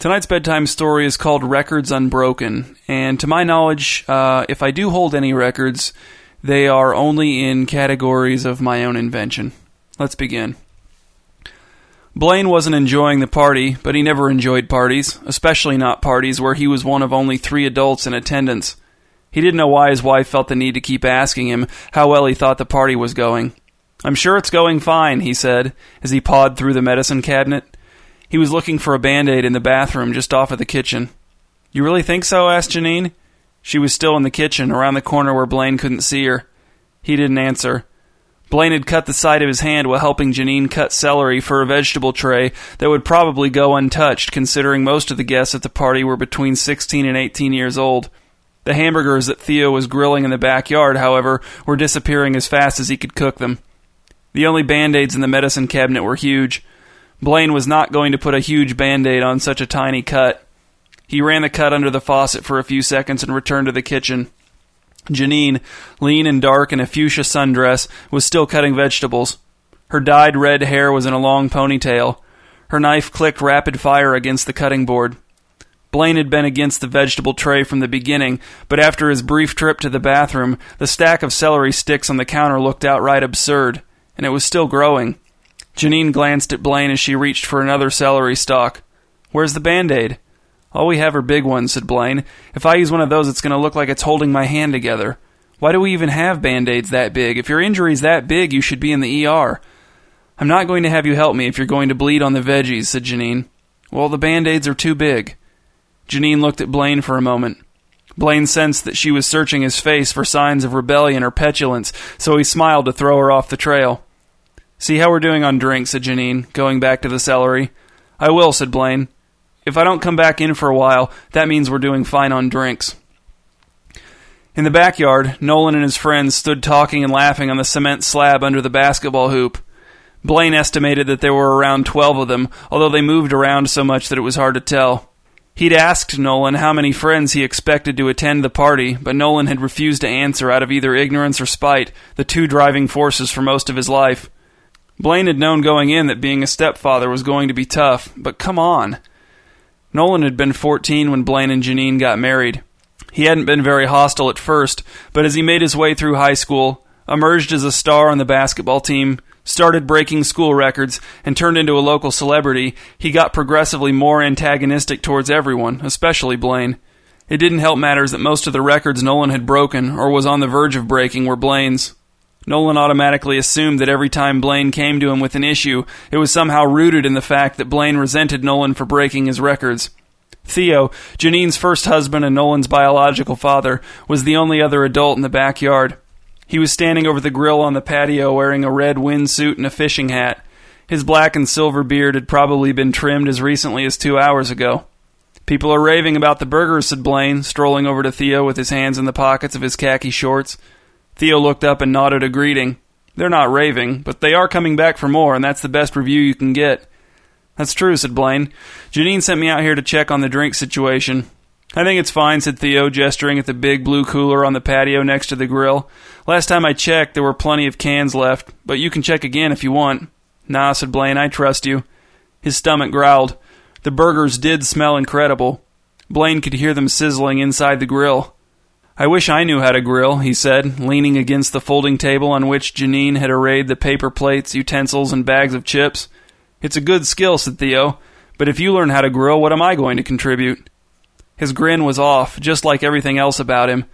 Tonight's bedtime story is called Records Unbroken, and to my knowledge, uh, if I do hold any records, they are only in categories of my own invention. Let's begin. Blaine wasn't enjoying the party, but he never enjoyed parties, especially not parties where he was one of only three adults in attendance. He didn't know why his wife felt the need to keep asking him how well he thought the party was going. I'm sure it's going fine, he said, as he pawed through the medicine cabinet. He was looking for a band aid in the bathroom just off of the kitchen. You really think so? asked Janine. She was still in the kitchen, around the corner where Blaine couldn't see her. He didn't answer. Blaine had cut the side of his hand while helping Janine cut celery for a vegetable tray that would probably go untouched, considering most of the guests at the party were between 16 and 18 years old. The hamburgers that Theo was grilling in the backyard, however, were disappearing as fast as he could cook them. The only band aids in the medicine cabinet were huge. Blaine was not going to put a huge band aid on such a tiny cut. He ran the cut under the faucet for a few seconds and returned to the kitchen. Janine, lean and dark in a fuchsia sundress, was still cutting vegetables. Her dyed red hair was in a long ponytail. Her knife clicked rapid fire against the cutting board. Blaine had been against the vegetable tray from the beginning, but after his brief trip to the bathroom, the stack of celery sticks on the counter looked outright absurd, and it was still growing. Janine glanced at Blaine as she reached for another celery stalk. Where's the band aid? All we have are big ones, said Blaine. If I use one of those, it's going to look like it's holding my hand together. Why do we even have band aids that big? If your injury's that big, you should be in the ER. I'm not going to have you help me if you're going to bleed on the veggies, said Janine. Well, the band aids are too big. Janine looked at Blaine for a moment. Blaine sensed that she was searching his face for signs of rebellion or petulance, so he smiled to throw her off the trail. See how we're doing on drinks, said Janine, going back to the celery. I will, said Blaine. If I don't come back in for a while, that means we're doing fine on drinks. In the backyard, Nolan and his friends stood talking and laughing on the cement slab under the basketball hoop. Blaine estimated that there were around twelve of them, although they moved around so much that it was hard to tell. He'd asked Nolan how many friends he expected to attend the party, but Nolan had refused to answer out of either ignorance or spite, the two driving forces for most of his life. Blaine had known going in that being a stepfather was going to be tough, but come on. Nolan had been 14 when Blaine and Janine got married. He hadn't been very hostile at first, but as he made his way through high school, emerged as a star on the basketball team, started breaking school records, and turned into a local celebrity, he got progressively more antagonistic towards everyone, especially Blaine. It didn't help matters that most of the records Nolan had broken, or was on the verge of breaking, were Blaine's. Nolan automatically assumed that every time Blaine came to him with an issue, it was somehow rooted in the fact that Blaine resented Nolan for breaking his records. Theo, Janine's first husband and Nolan's biological father, was the only other adult in the backyard. He was standing over the grill on the patio wearing a red windsuit and a fishing hat. His black and silver beard had probably been trimmed as recently as two hours ago. People are raving about the burgers, said Blaine, strolling over to Theo with his hands in the pockets of his khaki shorts. Theo looked up and nodded a greeting. They're not raving, but they are coming back for more, and that's the best review you can get. That's true, said Blaine. Janine sent me out here to check on the drink situation. I think it's fine, said Theo, gesturing at the big blue cooler on the patio next to the grill. Last time I checked, there were plenty of cans left, but you can check again if you want. Nah, said Blaine, I trust you. His stomach growled. The burgers did smell incredible. Blaine could hear them sizzling inside the grill. I wish I knew how to grill, he said, leaning against the folding table on which Janine had arrayed the paper plates, utensils, and bags of chips. It's a good skill, said Theo, but if you learn how to grill, what am I going to contribute? His grin was off, just like everything else about him.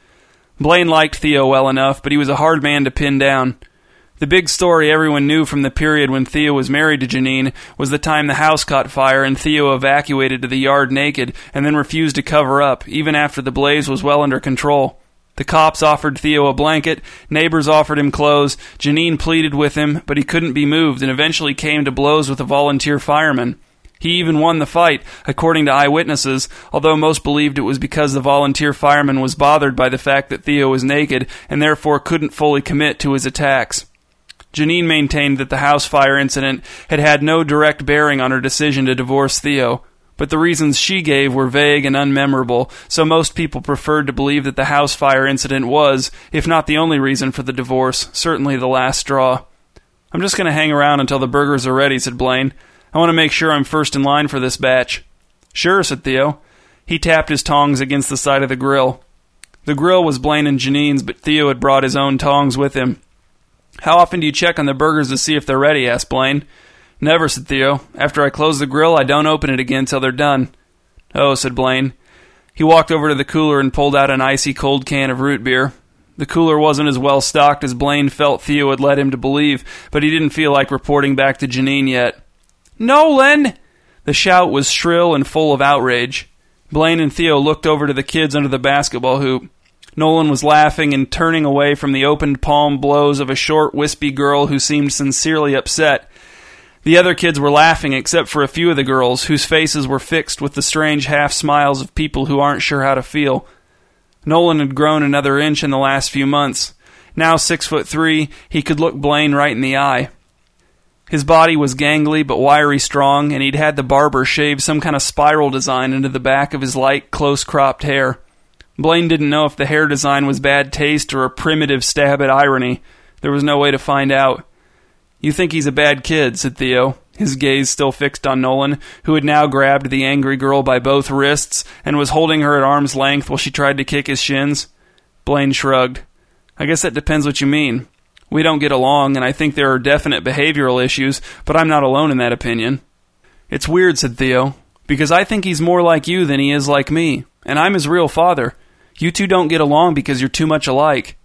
Blaine liked Theo well enough, but he was a hard man to pin down. The big story everyone knew from the period when Theo was married to Janine was the time the house caught fire and Theo evacuated to the yard naked and then refused to cover up, even after the blaze was well under control. The cops offered Theo a blanket, neighbors offered him clothes, Janine pleaded with him, but he couldn't be moved and eventually came to blows with a volunteer fireman. He even won the fight, according to eyewitnesses, although most believed it was because the volunteer fireman was bothered by the fact that Theo was naked and therefore couldn't fully commit to his attacks. Janine maintained that the house fire incident had had no direct bearing on her decision to divorce Theo, but the reasons she gave were vague and unmemorable, so most people preferred to believe that the house fire incident was, if not the only reason for the divorce, certainly the last straw. I'm just going to hang around until the burgers are ready, said Blaine. I want to make sure I'm first in line for this batch. Sure, said Theo. He tapped his tongs against the side of the grill. The grill was Blaine and Janine's, but Theo had brought his own tongs with him. How often do you check on the burgers to see if they're ready? asked Blaine. Never, said Theo. After I close the grill, I don't open it again till they're done. Oh, said Blaine. He walked over to the cooler and pulled out an icy cold can of root beer. The cooler wasn't as well stocked as Blaine felt Theo had led him to believe, but he didn't feel like reporting back to Janine yet. Nolan! The shout was shrill and full of outrage. Blaine and Theo looked over to the kids under the basketball hoop. Nolan was laughing and turning away from the opened palm blows of a short, wispy girl who seemed sincerely upset. The other kids were laughing, except for a few of the girls, whose faces were fixed with the strange half smiles of people who aren't sure how to feel. Nolan had grown another inch in the last few months. Now six foot three, he could look Blaine right in the eye. His body was gangly but wiry strong, and he'd had the barber shave some kind of spiral design into the back of his light, close cropped hair. Blaine didn't know if the hair design was bad taste or a primitive stab at irony. There was no way to find out. You think he's a bad kid, said Theo, his gaze still fixed on Nolan, who had now grabbed the angry girl by both wrists and was holding her at arm's length while she tried to kick his shins. Blaine shrugged. I guess that depends what you mean. We don't get along, and I think there are definite behavioral issues, but I'm not alone in that opinion. It's weird, said Theo, because I think he's more like you than he is like me, and I'm his real father. You two don't get along because you're too much alike.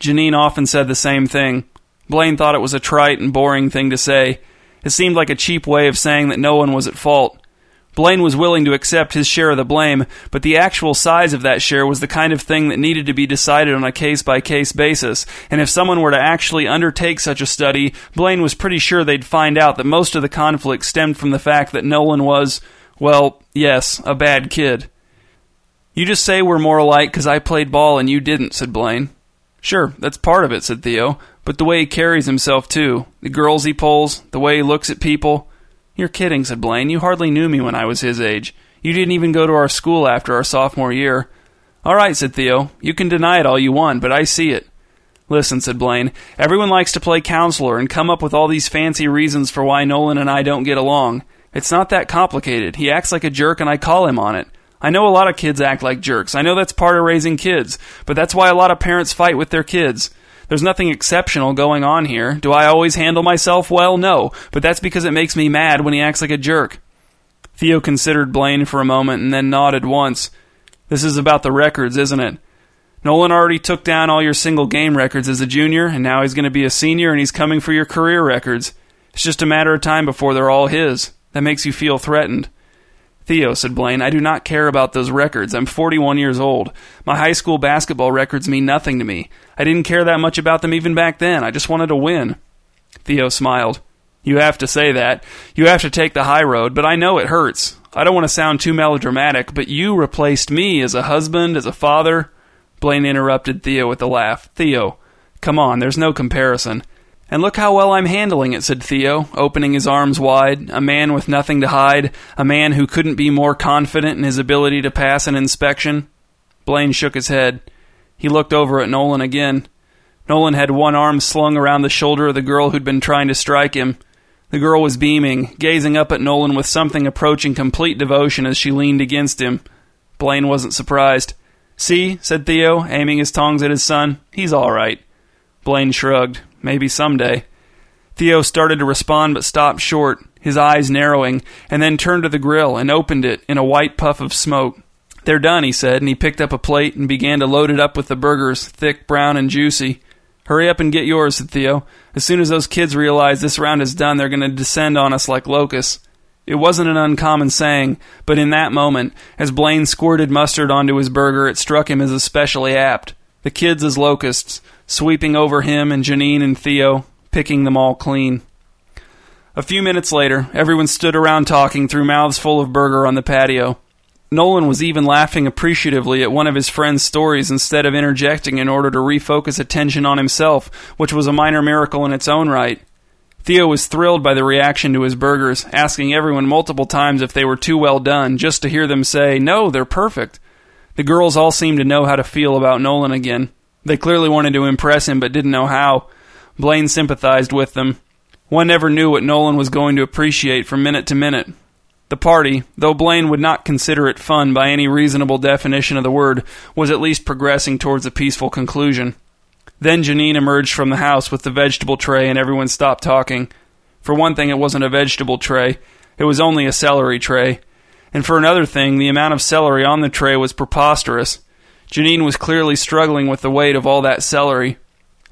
Janine often said the same thing. Blaine thought it was a trite and boring thing to say. It seemed like a cheap way of saying that no one was at fault. Blaine was willing to accept his share of the blame, but the actual size of that share was the kind of thing that needed to be decided on a case by case basis, and if someone were to actually undertake such a study, Blaine was pretty sure they'd find out that most of the conflict stemmed from the fact that Nolan was, well, yes, a bad kid. You just say we're more alike because I played ball and you didn't, said Blaine. Sure, that's part of it, said Theo. But the way he carries himself, too. The girls he pulls, the way he looks at people. You're kidding, said Blaine. You hardly knew me when I was his age. You didn't even go to our school after our sophomore year. All right, said Theo. You can deny it all you want, but I see it. Listen, said Blaine. Everyone likes to play counselor and come up with all these fancy reasons for why Nolan and I don't get along. It's not that complicated. He acts like a jerk and I call him on it. I know a lot of kids act like jerks. I know that's part of raising kids, but that's why a lot of parents fight with their kids. There's nothing exceptional going on here. Do I always handle myself well? No, but that's because it makes me mad when he acts like a jerk. Theo considered Blaine for a moment and then nodded once. This is about the records, isn't it? Nolan already took down all your single game records as a junior, and now he's going to be a senior and he's coming for your career records. It's just a matter of time before they're all his. That makes you feel threatened. Theo, said Blaine, I do not care about those records. I'm 41 years old. My high school basketball records mean nothing to me. I didn't care that much about them even back then. I just wanted to win. Theo smiled. You have to say that. You have to take the high road, but I know it hurts. I don't want to sound too melodramatic, but you replaced me as a husband, as a father. Blaine interrupted Theo with a laugh. Theo, come on, there's no comparison. And look how well I'm handling it, said Theo, opening his arms wide, a man with nothing to hide, a man who couldn't be more confident in his ability to pass an inspection. Blaine shook his head. He looked over at Nolan again. Nolan had one arm slung around the shoulder of the girl who'd been trying to strike him. The girl was beaming, gazing up at Nolan with something approaching complete devotion as she leaned against him. Blaine wasn't surprised. See, said Theo, aiming his tongs at his son. He's all right. Blaine shrugged. Maybe someday. Theo started to respond but stopped short, his eyes narrowing, and then turned to the grill and opened it in a white puff of smoke. They're done, he said, and he picked up a plate and began to load it up with the burgers, thick, brown, and juicy. Hurry up and get yours, said Theo. As soon as those kids realize this round is done, they're going to descend on us like locusts. It wasn't an uncommon saying, but in that moment, as Blaine squirted mustard onto his burger, it struck him as especially apt. The kids as locusts, sweeping over him and Janine and Theo, picking them all clean. A few minutes later, everyone stood around talking through mouths full of burger on the patio. Nolan was even laughing appreciatively at one of his friend's stories instead of interjecting in order to refocus attention on himself, which was a minor miracle in its own right. Theo was thrilled by the reaction to his burgers, asking everyone multiple times if they were too well done, just to hear them say, No, they're perfect. The girls all seemed to know how to feel about Nolan again. They clearly wanted to impress him, but didn't know how. Blaine sympathized with them. One never knew what Nolan was going to appreciate from minute to minute. The party, though Blaine would not consider it fun by any reasonable definition of the word, was at least progressing towards a peaceful conclusion. Then Janine emerged from the house with the vegetable tray, and everyone stopped talking. For one thing, it wasn't a vegetable tray, it was only a celery tray. And for another thing, the amount of celery on the tray was preposterous. Janine was clearly struggling with the weight of all that celery.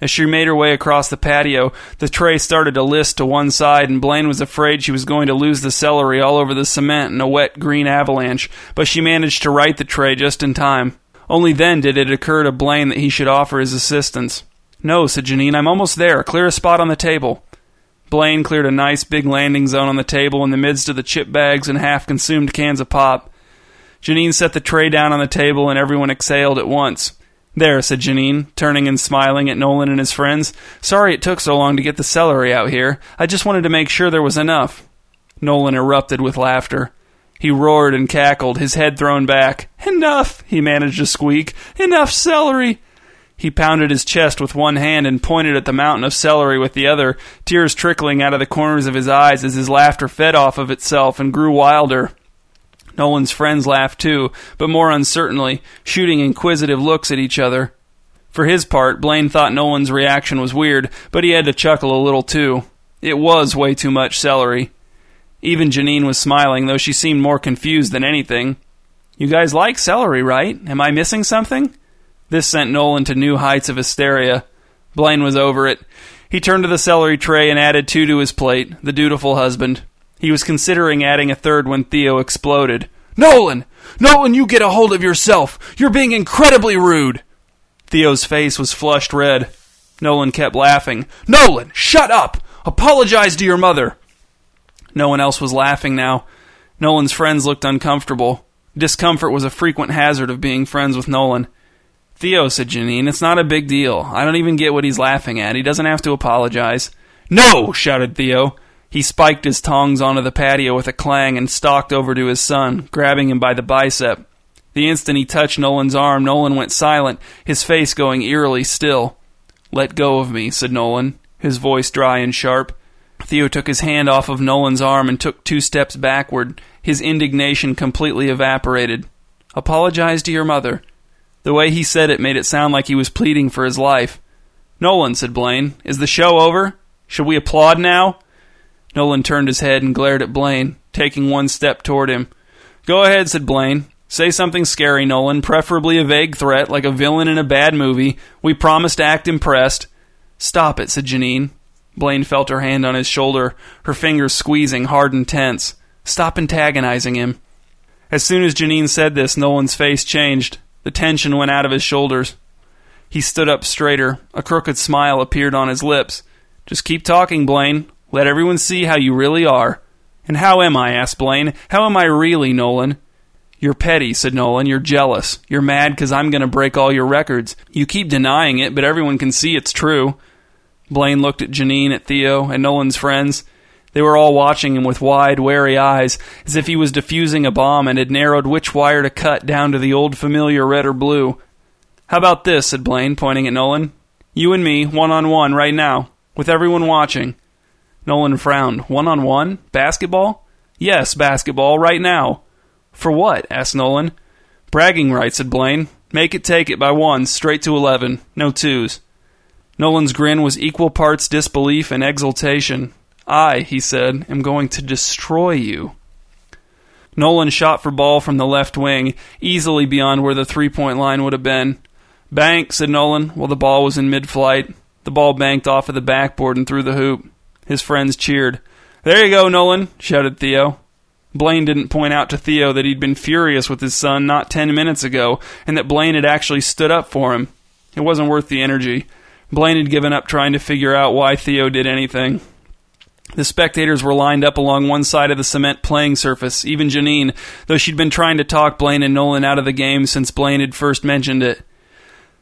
As she made her way across the patio, the tray started to list to one side, and Blaine was afraid she was going to lose the celery all over the cement in a wet green avalanche, but she managed to right the tray just in time. Only then did it occur to Blaine that he should offer his assistance. No, said Janine, I'm almost there. Clear a spot on the table. Blaine cleared a nice big landing zone on the table in the midst of the chip bags and half consumed cans of pop. Janine set the tray down on the table and everyone exhaled at once. There, said Janine, turning and smiling at Nolan and his friends. Sorry it took so long to get the celery out here. I just wanted to make sure there was enough. Nolan erupted with laughter. He roared and cackled, his head thrown back. Enough, he managed to squeak. Enough celery. He pounded his chest with one hand and pointed at the mountain of celery with the other, tears trickling out of the corners of his eyes as his laughter fed off of itself and grew wilder. Nolan's friends laughed too, but more uncertainly, shooting inquisitive looks at each other. For his part, Blaine thought Nolan's reaction was weird, but he had to chuckle a little too. It was way too much celery. Even Janine was smiling, though she seemed more confused than anything. You guys like celery, right? Am I missing something? This sent Nolan to new heights of hysteria. Blaine was over it. He turned to the celery tray and added two to his plate, the dutiful husband. He was considering adding a third when Theo exploded. Nolan! Nolan, you get a hold of yourself! You're being incredibly rude! Theo's face was flushed red. Nolan kept laughing. Nolan, shut up! Apologize to your mother! No one else was laughing now. Nolan's friends looked uncomfortable. Discomfort was a frequent hazard of being friends with Nolan. Theo, said Janine, it's not a big deal. I don't even get what he's laughing at. He doesn't have to apologize. No! shouted Theo. He spiked his tongs onto the patio with a clang and stalked over to his son, grabbing him by the bicep. The instant he touched Nolan's arm, Nolan went silent, his face going eerily still. Let go of me, said Nolan, his voice dry and sharp. Theo took his hand off of Nolan's arm and took two steps backward, his indignation completely evaporated. Apologize to your mother. The way he said it made it sound like he was pleading for his life. Nolan, said Blaine, is the show over? Should we applaud now? Nolan turned his head and glared at Blaine, taking one step toward him. Go ahead, said Blaine. Say something scary, Nolan, preferably a vague threat, like a villain in a bad movie. We promise to act impressed. Stop it, said Janine. Blaine felt her hand on his shoulder, her fingers squeezing hard and tense. Stop antagonizing him. As soon as Janine said this, Nolan's face changed. The tension went out of his shoulders. He stood up straighter. A crooked smile appeared on his lips. Just keep talking, Blaine. Let everyone see how you really are. And how am I? asked Blaine. How am I really, Nolan? You're petty, said Nolan. You're jealous. You're mad because I'm going to break all your records. You keep denying it, but everyone can see it's true. Blaine looked at Janine, at Theo, and Nolan's friends. They were all watching him with wide, wary eyes, as if he was defusing a bomb and had narrowed which wire to cut down to the old familiar red or blue. How about this? said Blaine, pointing at Nolan. You and me, one on one, right now, with everyone watching. Nolan frowned. One on one? Basketball? Yes, basketball, right now. For what? asked Nolan. Bragging rights, said Blaine. Make it take it by ones, straight to eleven. No twos. Nolan's grin was equal parts disbelief and exultation. I, he said, am going to destroy you. Nolan shot for ball from the left wing, easily beyond where the three point line would have been. Bank, said Nolan, while the ball was in mid flight. The ball banked off of the backboard and through the hoop. His friends cheered. There you go, Nolan, shouted Theo. Blaine didn't point out to Theo that he'd been furious with his son not ten minutes ago, and that Blaine had actually stood up for him. It wasn't worth the energy. Blaine had given up trying to figure out why Theo did anything. The spectators were lined up along one side of the cement playing surface, even Janine, though she'd been trying to talk Blaine and Nolan out of the game since Blaine had first mentioned it.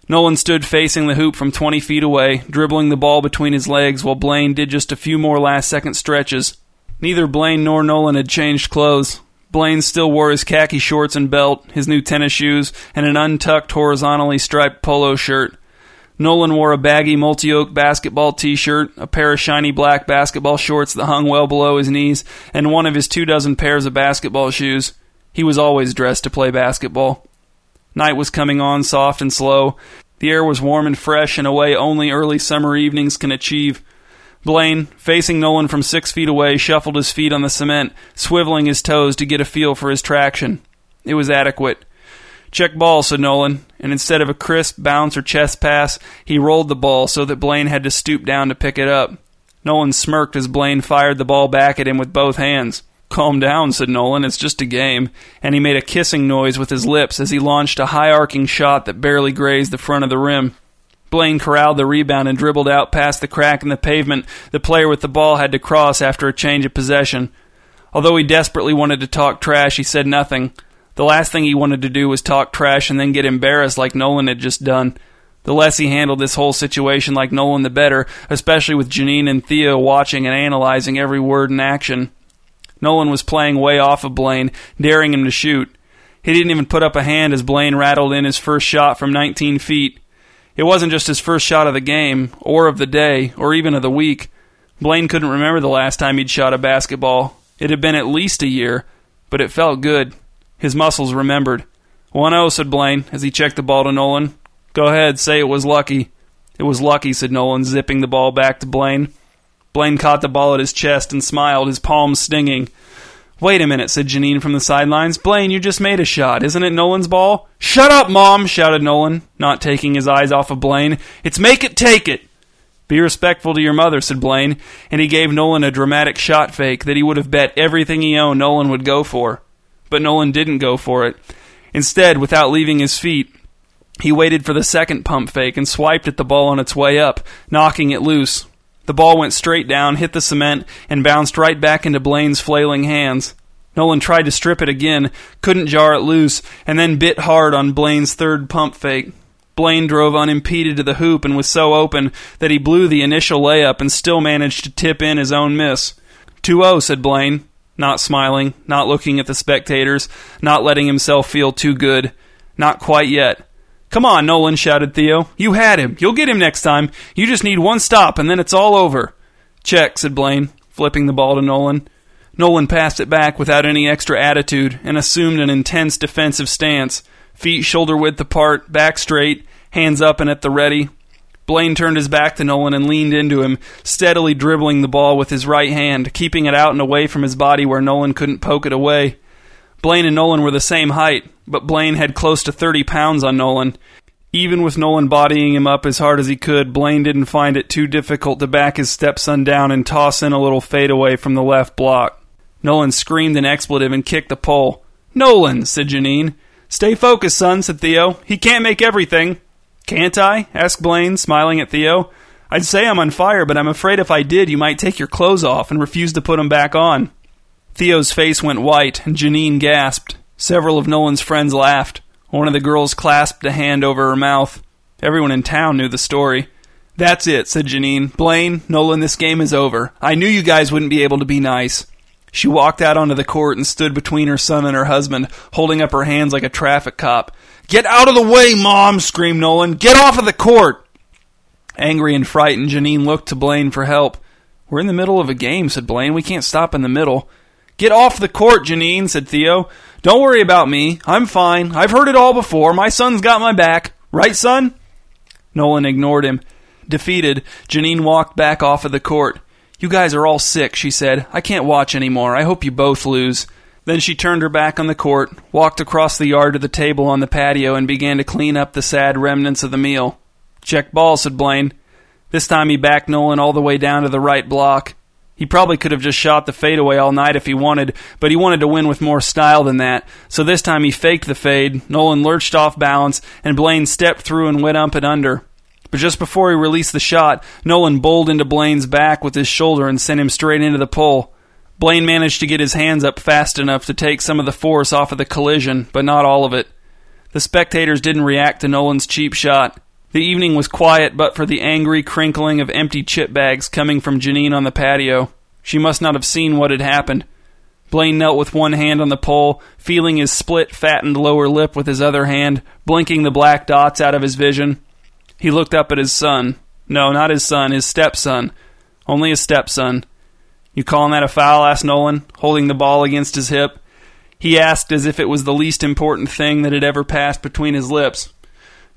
Nolan stood facing the hoop from 20 feet away, dribbling the ball between his legs while Blaine did just a few more last second stretches. Neither Blaine nor Nolan had changed clothes. Blaine still wore his khaki shorts and belt, his new tennis shoes, and an untucked horizontally striped polo shirt. Nolan wore a baggy multi-oak basketball t-shirt, a pair of shiny black basketball shorts that hung well below his knees, and one of his two dozen pairs of basketball shoes. He was always dressed to play basketball. Night was coming on soft and slow. The air was warm and fresh in a way only early summer evenings can achieve. Blaine, facing Nolan from six feet away, shuffled his feet on the cement, swiveling his toes to get a feel for his traction. It was adequate. Check ball, said Nolan, and instead of a crisp bounce or chest pass, he rolled the ball so that Blaine had to stoop down to pick it up. Nolan smirked as Blaine fired the ball back at him with both hands. Calm down, said Nolan. It's just a game. And he made a kissing noise with his lips as he launched a high arcing shot that barely grazed the front of the rim. Blaine corralled the rebound and dribbled out past the crack in the pavement the player with the ball had to cross after a change of possession. Although he desperately wanted to talk trash, he said nothing. The last thing he wanted to do was talk trash and then get embarrassed like Nolan had just done. The less he handled this whole situation like Nolan, the better, especially with Janine and Theo watching and analyzing every word and action. Nolan was playing way off of Blaine, daring him to shoot. He didn't even put up a hand as Blaine rattled in his first shot from 19 feet. It wasn't just his first shot of the game, or of the day, or even of the week. Blaine couldn't remember the last time he'd shot a basketball. It had been at least a year, but it felt good. His muscles remembered. 1 0, said Blaine as he checked the ball to Nolan. Go ahead, say it was lucky. It was lucky, said Nolan, zipping the ball back to Blaine. Blaine caught the ball at his chest and smiled, his palms stinging. Wait a minute, said Janine from the sidelines. Blaine, you just made a shot. Isn't it Nolan's ball? Shut up, Mom, shouted Nolan, not taking his eyes off of Blaine. It's make it, take it. Be respectful to your mother, said Blaine, and he gave Nolan a dramatic shot fake that he would have bet everything he owned Nolan would go for but Nolan didn't go for it. Instead, without leaving his feet, he waited for the second pump fake and swiped at the ball on its way up, knocking it loose. The ball went straight down, hit the cement, and bounced right back into Blaine's flailing hands. Nolan tried to strip it again, couldn't jar it loose, and then bit hard on Blaine's third pump fake. Blaine drove unimpeded to the hoop and was so open that he blew the initial layup and still managed to tip in his own miss. 2 0, said Blaine not smiling, not looking at the spectators, not letting himself feel too good. Not quite yet. Come on, Nolan, shouted Theo. You had him. You'll get him next time. You just need one stop, and then it's all over. Check, said Blaine, flipping the ball to Nolan. Nolan passed it back without any extra attitude and assumed an intense defensive stance, feet shoulder width apart, back straight, hands up and at the ready. Blaine turned his back to Nolan and leaned into him, steadily dribbling the ball with his right hand, keeping it out and away from his body where Nolan couldn't poke it away. Blaine and Nolan were the same height, but Blaine had close to 30 pounds on Nolan. Even with Nolan bodying him up as hard as he could, Blaine didn't find it too difficult to back his stepson down and toss in a little fadeaway from the left block. Nolan screamed an expletive and kicked the pole. Nolan, said Janine. Stay focused, son, said Theo. He can't make everything. Can't I? asked Blaine, smiling at Theo. I'd say I'm on fire, but I'm afraid if I did, you might take your clothes off and refuse to put them back on. Theo's face went white, and Janine gasped. Several of Nolan's friends laughed. One of the girls clasped a hand over her mouth. Everyone in town knew the story. That's it, said Janine. Blaine, Nolan, this game is over. I knew you guys wouldn't be able to be nice. She walked out onto the court and stood between her son and her husband, holding up her hands like a traffic cop. Get out of the way, Mom! screamed Nolan. Get off of the court! Angry and frightened, Janine looked to Blaine for help. We're in the middle of a game, said Blaine. We can't stop in the middle. Get off the court, Janine, said Theo. Don't worry about me. I'm fine. I've heard it all before. My son's got my back. Right, son? Nolan ignored him. Defeated, Janine walked back off of the court. You guys are all sick, she said. I can't watch anymore. I hope you both lose. Then she turned her back on the court, walked across the yard to the table on the patio, and began to clean up the sad remnants of the meal. Check ball, said Blaine. This time he backed Nolan all the way down to the right block. He probably could have just shot the fadeaway all night if he wanted, but he wanted to win with more style than that. So this time he faked the fade. Nolan lurched off balance, and Blaine stepped through and went up and under. But just before he released the shot, Nolan bowled into Blaine's back with his shoulder and sent him straight into the pole. Blaine managed to get his hands up fast enough to take some of the force off of the collision, but not all of it. The spectators didn't react to Nolan's cheap shot. The evening was quiet but for the angry crinkling of empty chip bags coming from Janine on the patio. She must not have seen what had happened. Blaine knelt with one hand on the pole, feeling his split, fattened lower lip with his other hand, blinking the black dots out of his vision. He looked up at his son. No, not his son, his stepson. Only his stepson. You calling that a foul? asked Nolan, holding the ball against his hip. He asked as if it was the least important thing that had ever passed between his lips.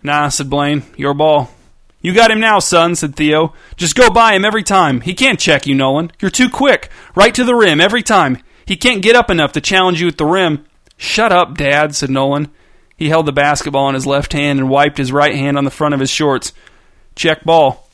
Nah, said Blaine. Your ball. You got him now, son, said Theo. Just go by him every time. He can't check you, Nolan. You're too quick. Right to the rim every time. He can't get up enough to challenge you at the rim. Shut up, Dad, said Nolan. He held the basketball in his left hand and wiped his right hand on the front of his shorts. Check ball.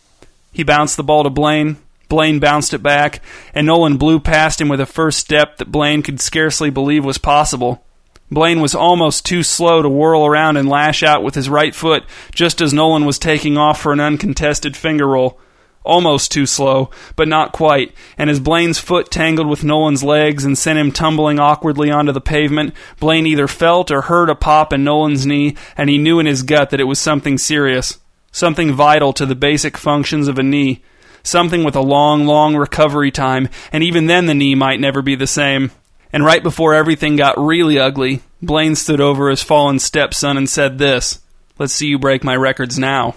He bounced the ball to Blaine. Blaine bounced it back, and Nolan blew past him with a first step that Blaine could scarcely believe was possible. Blaine was almost too slow to whirl around and lash out with his right foot just as Nolan was taking off for an uncontested finger roll. Almost too slow, but not quite, and as Blaine's foot tangled with Nolan's legs and sent him tumbling awkwardly onto the pavement, Blaine either felt or heard a pop in Nolan's knee, and he knew in his gut that it was something serious. Something vital to the basic functions of a knee. Something with a long, long recovery time, and even then the knee might never be the same. And right before everything got really ugly, Blaine stood over his fallen stepson and said this Let's see you break my records now.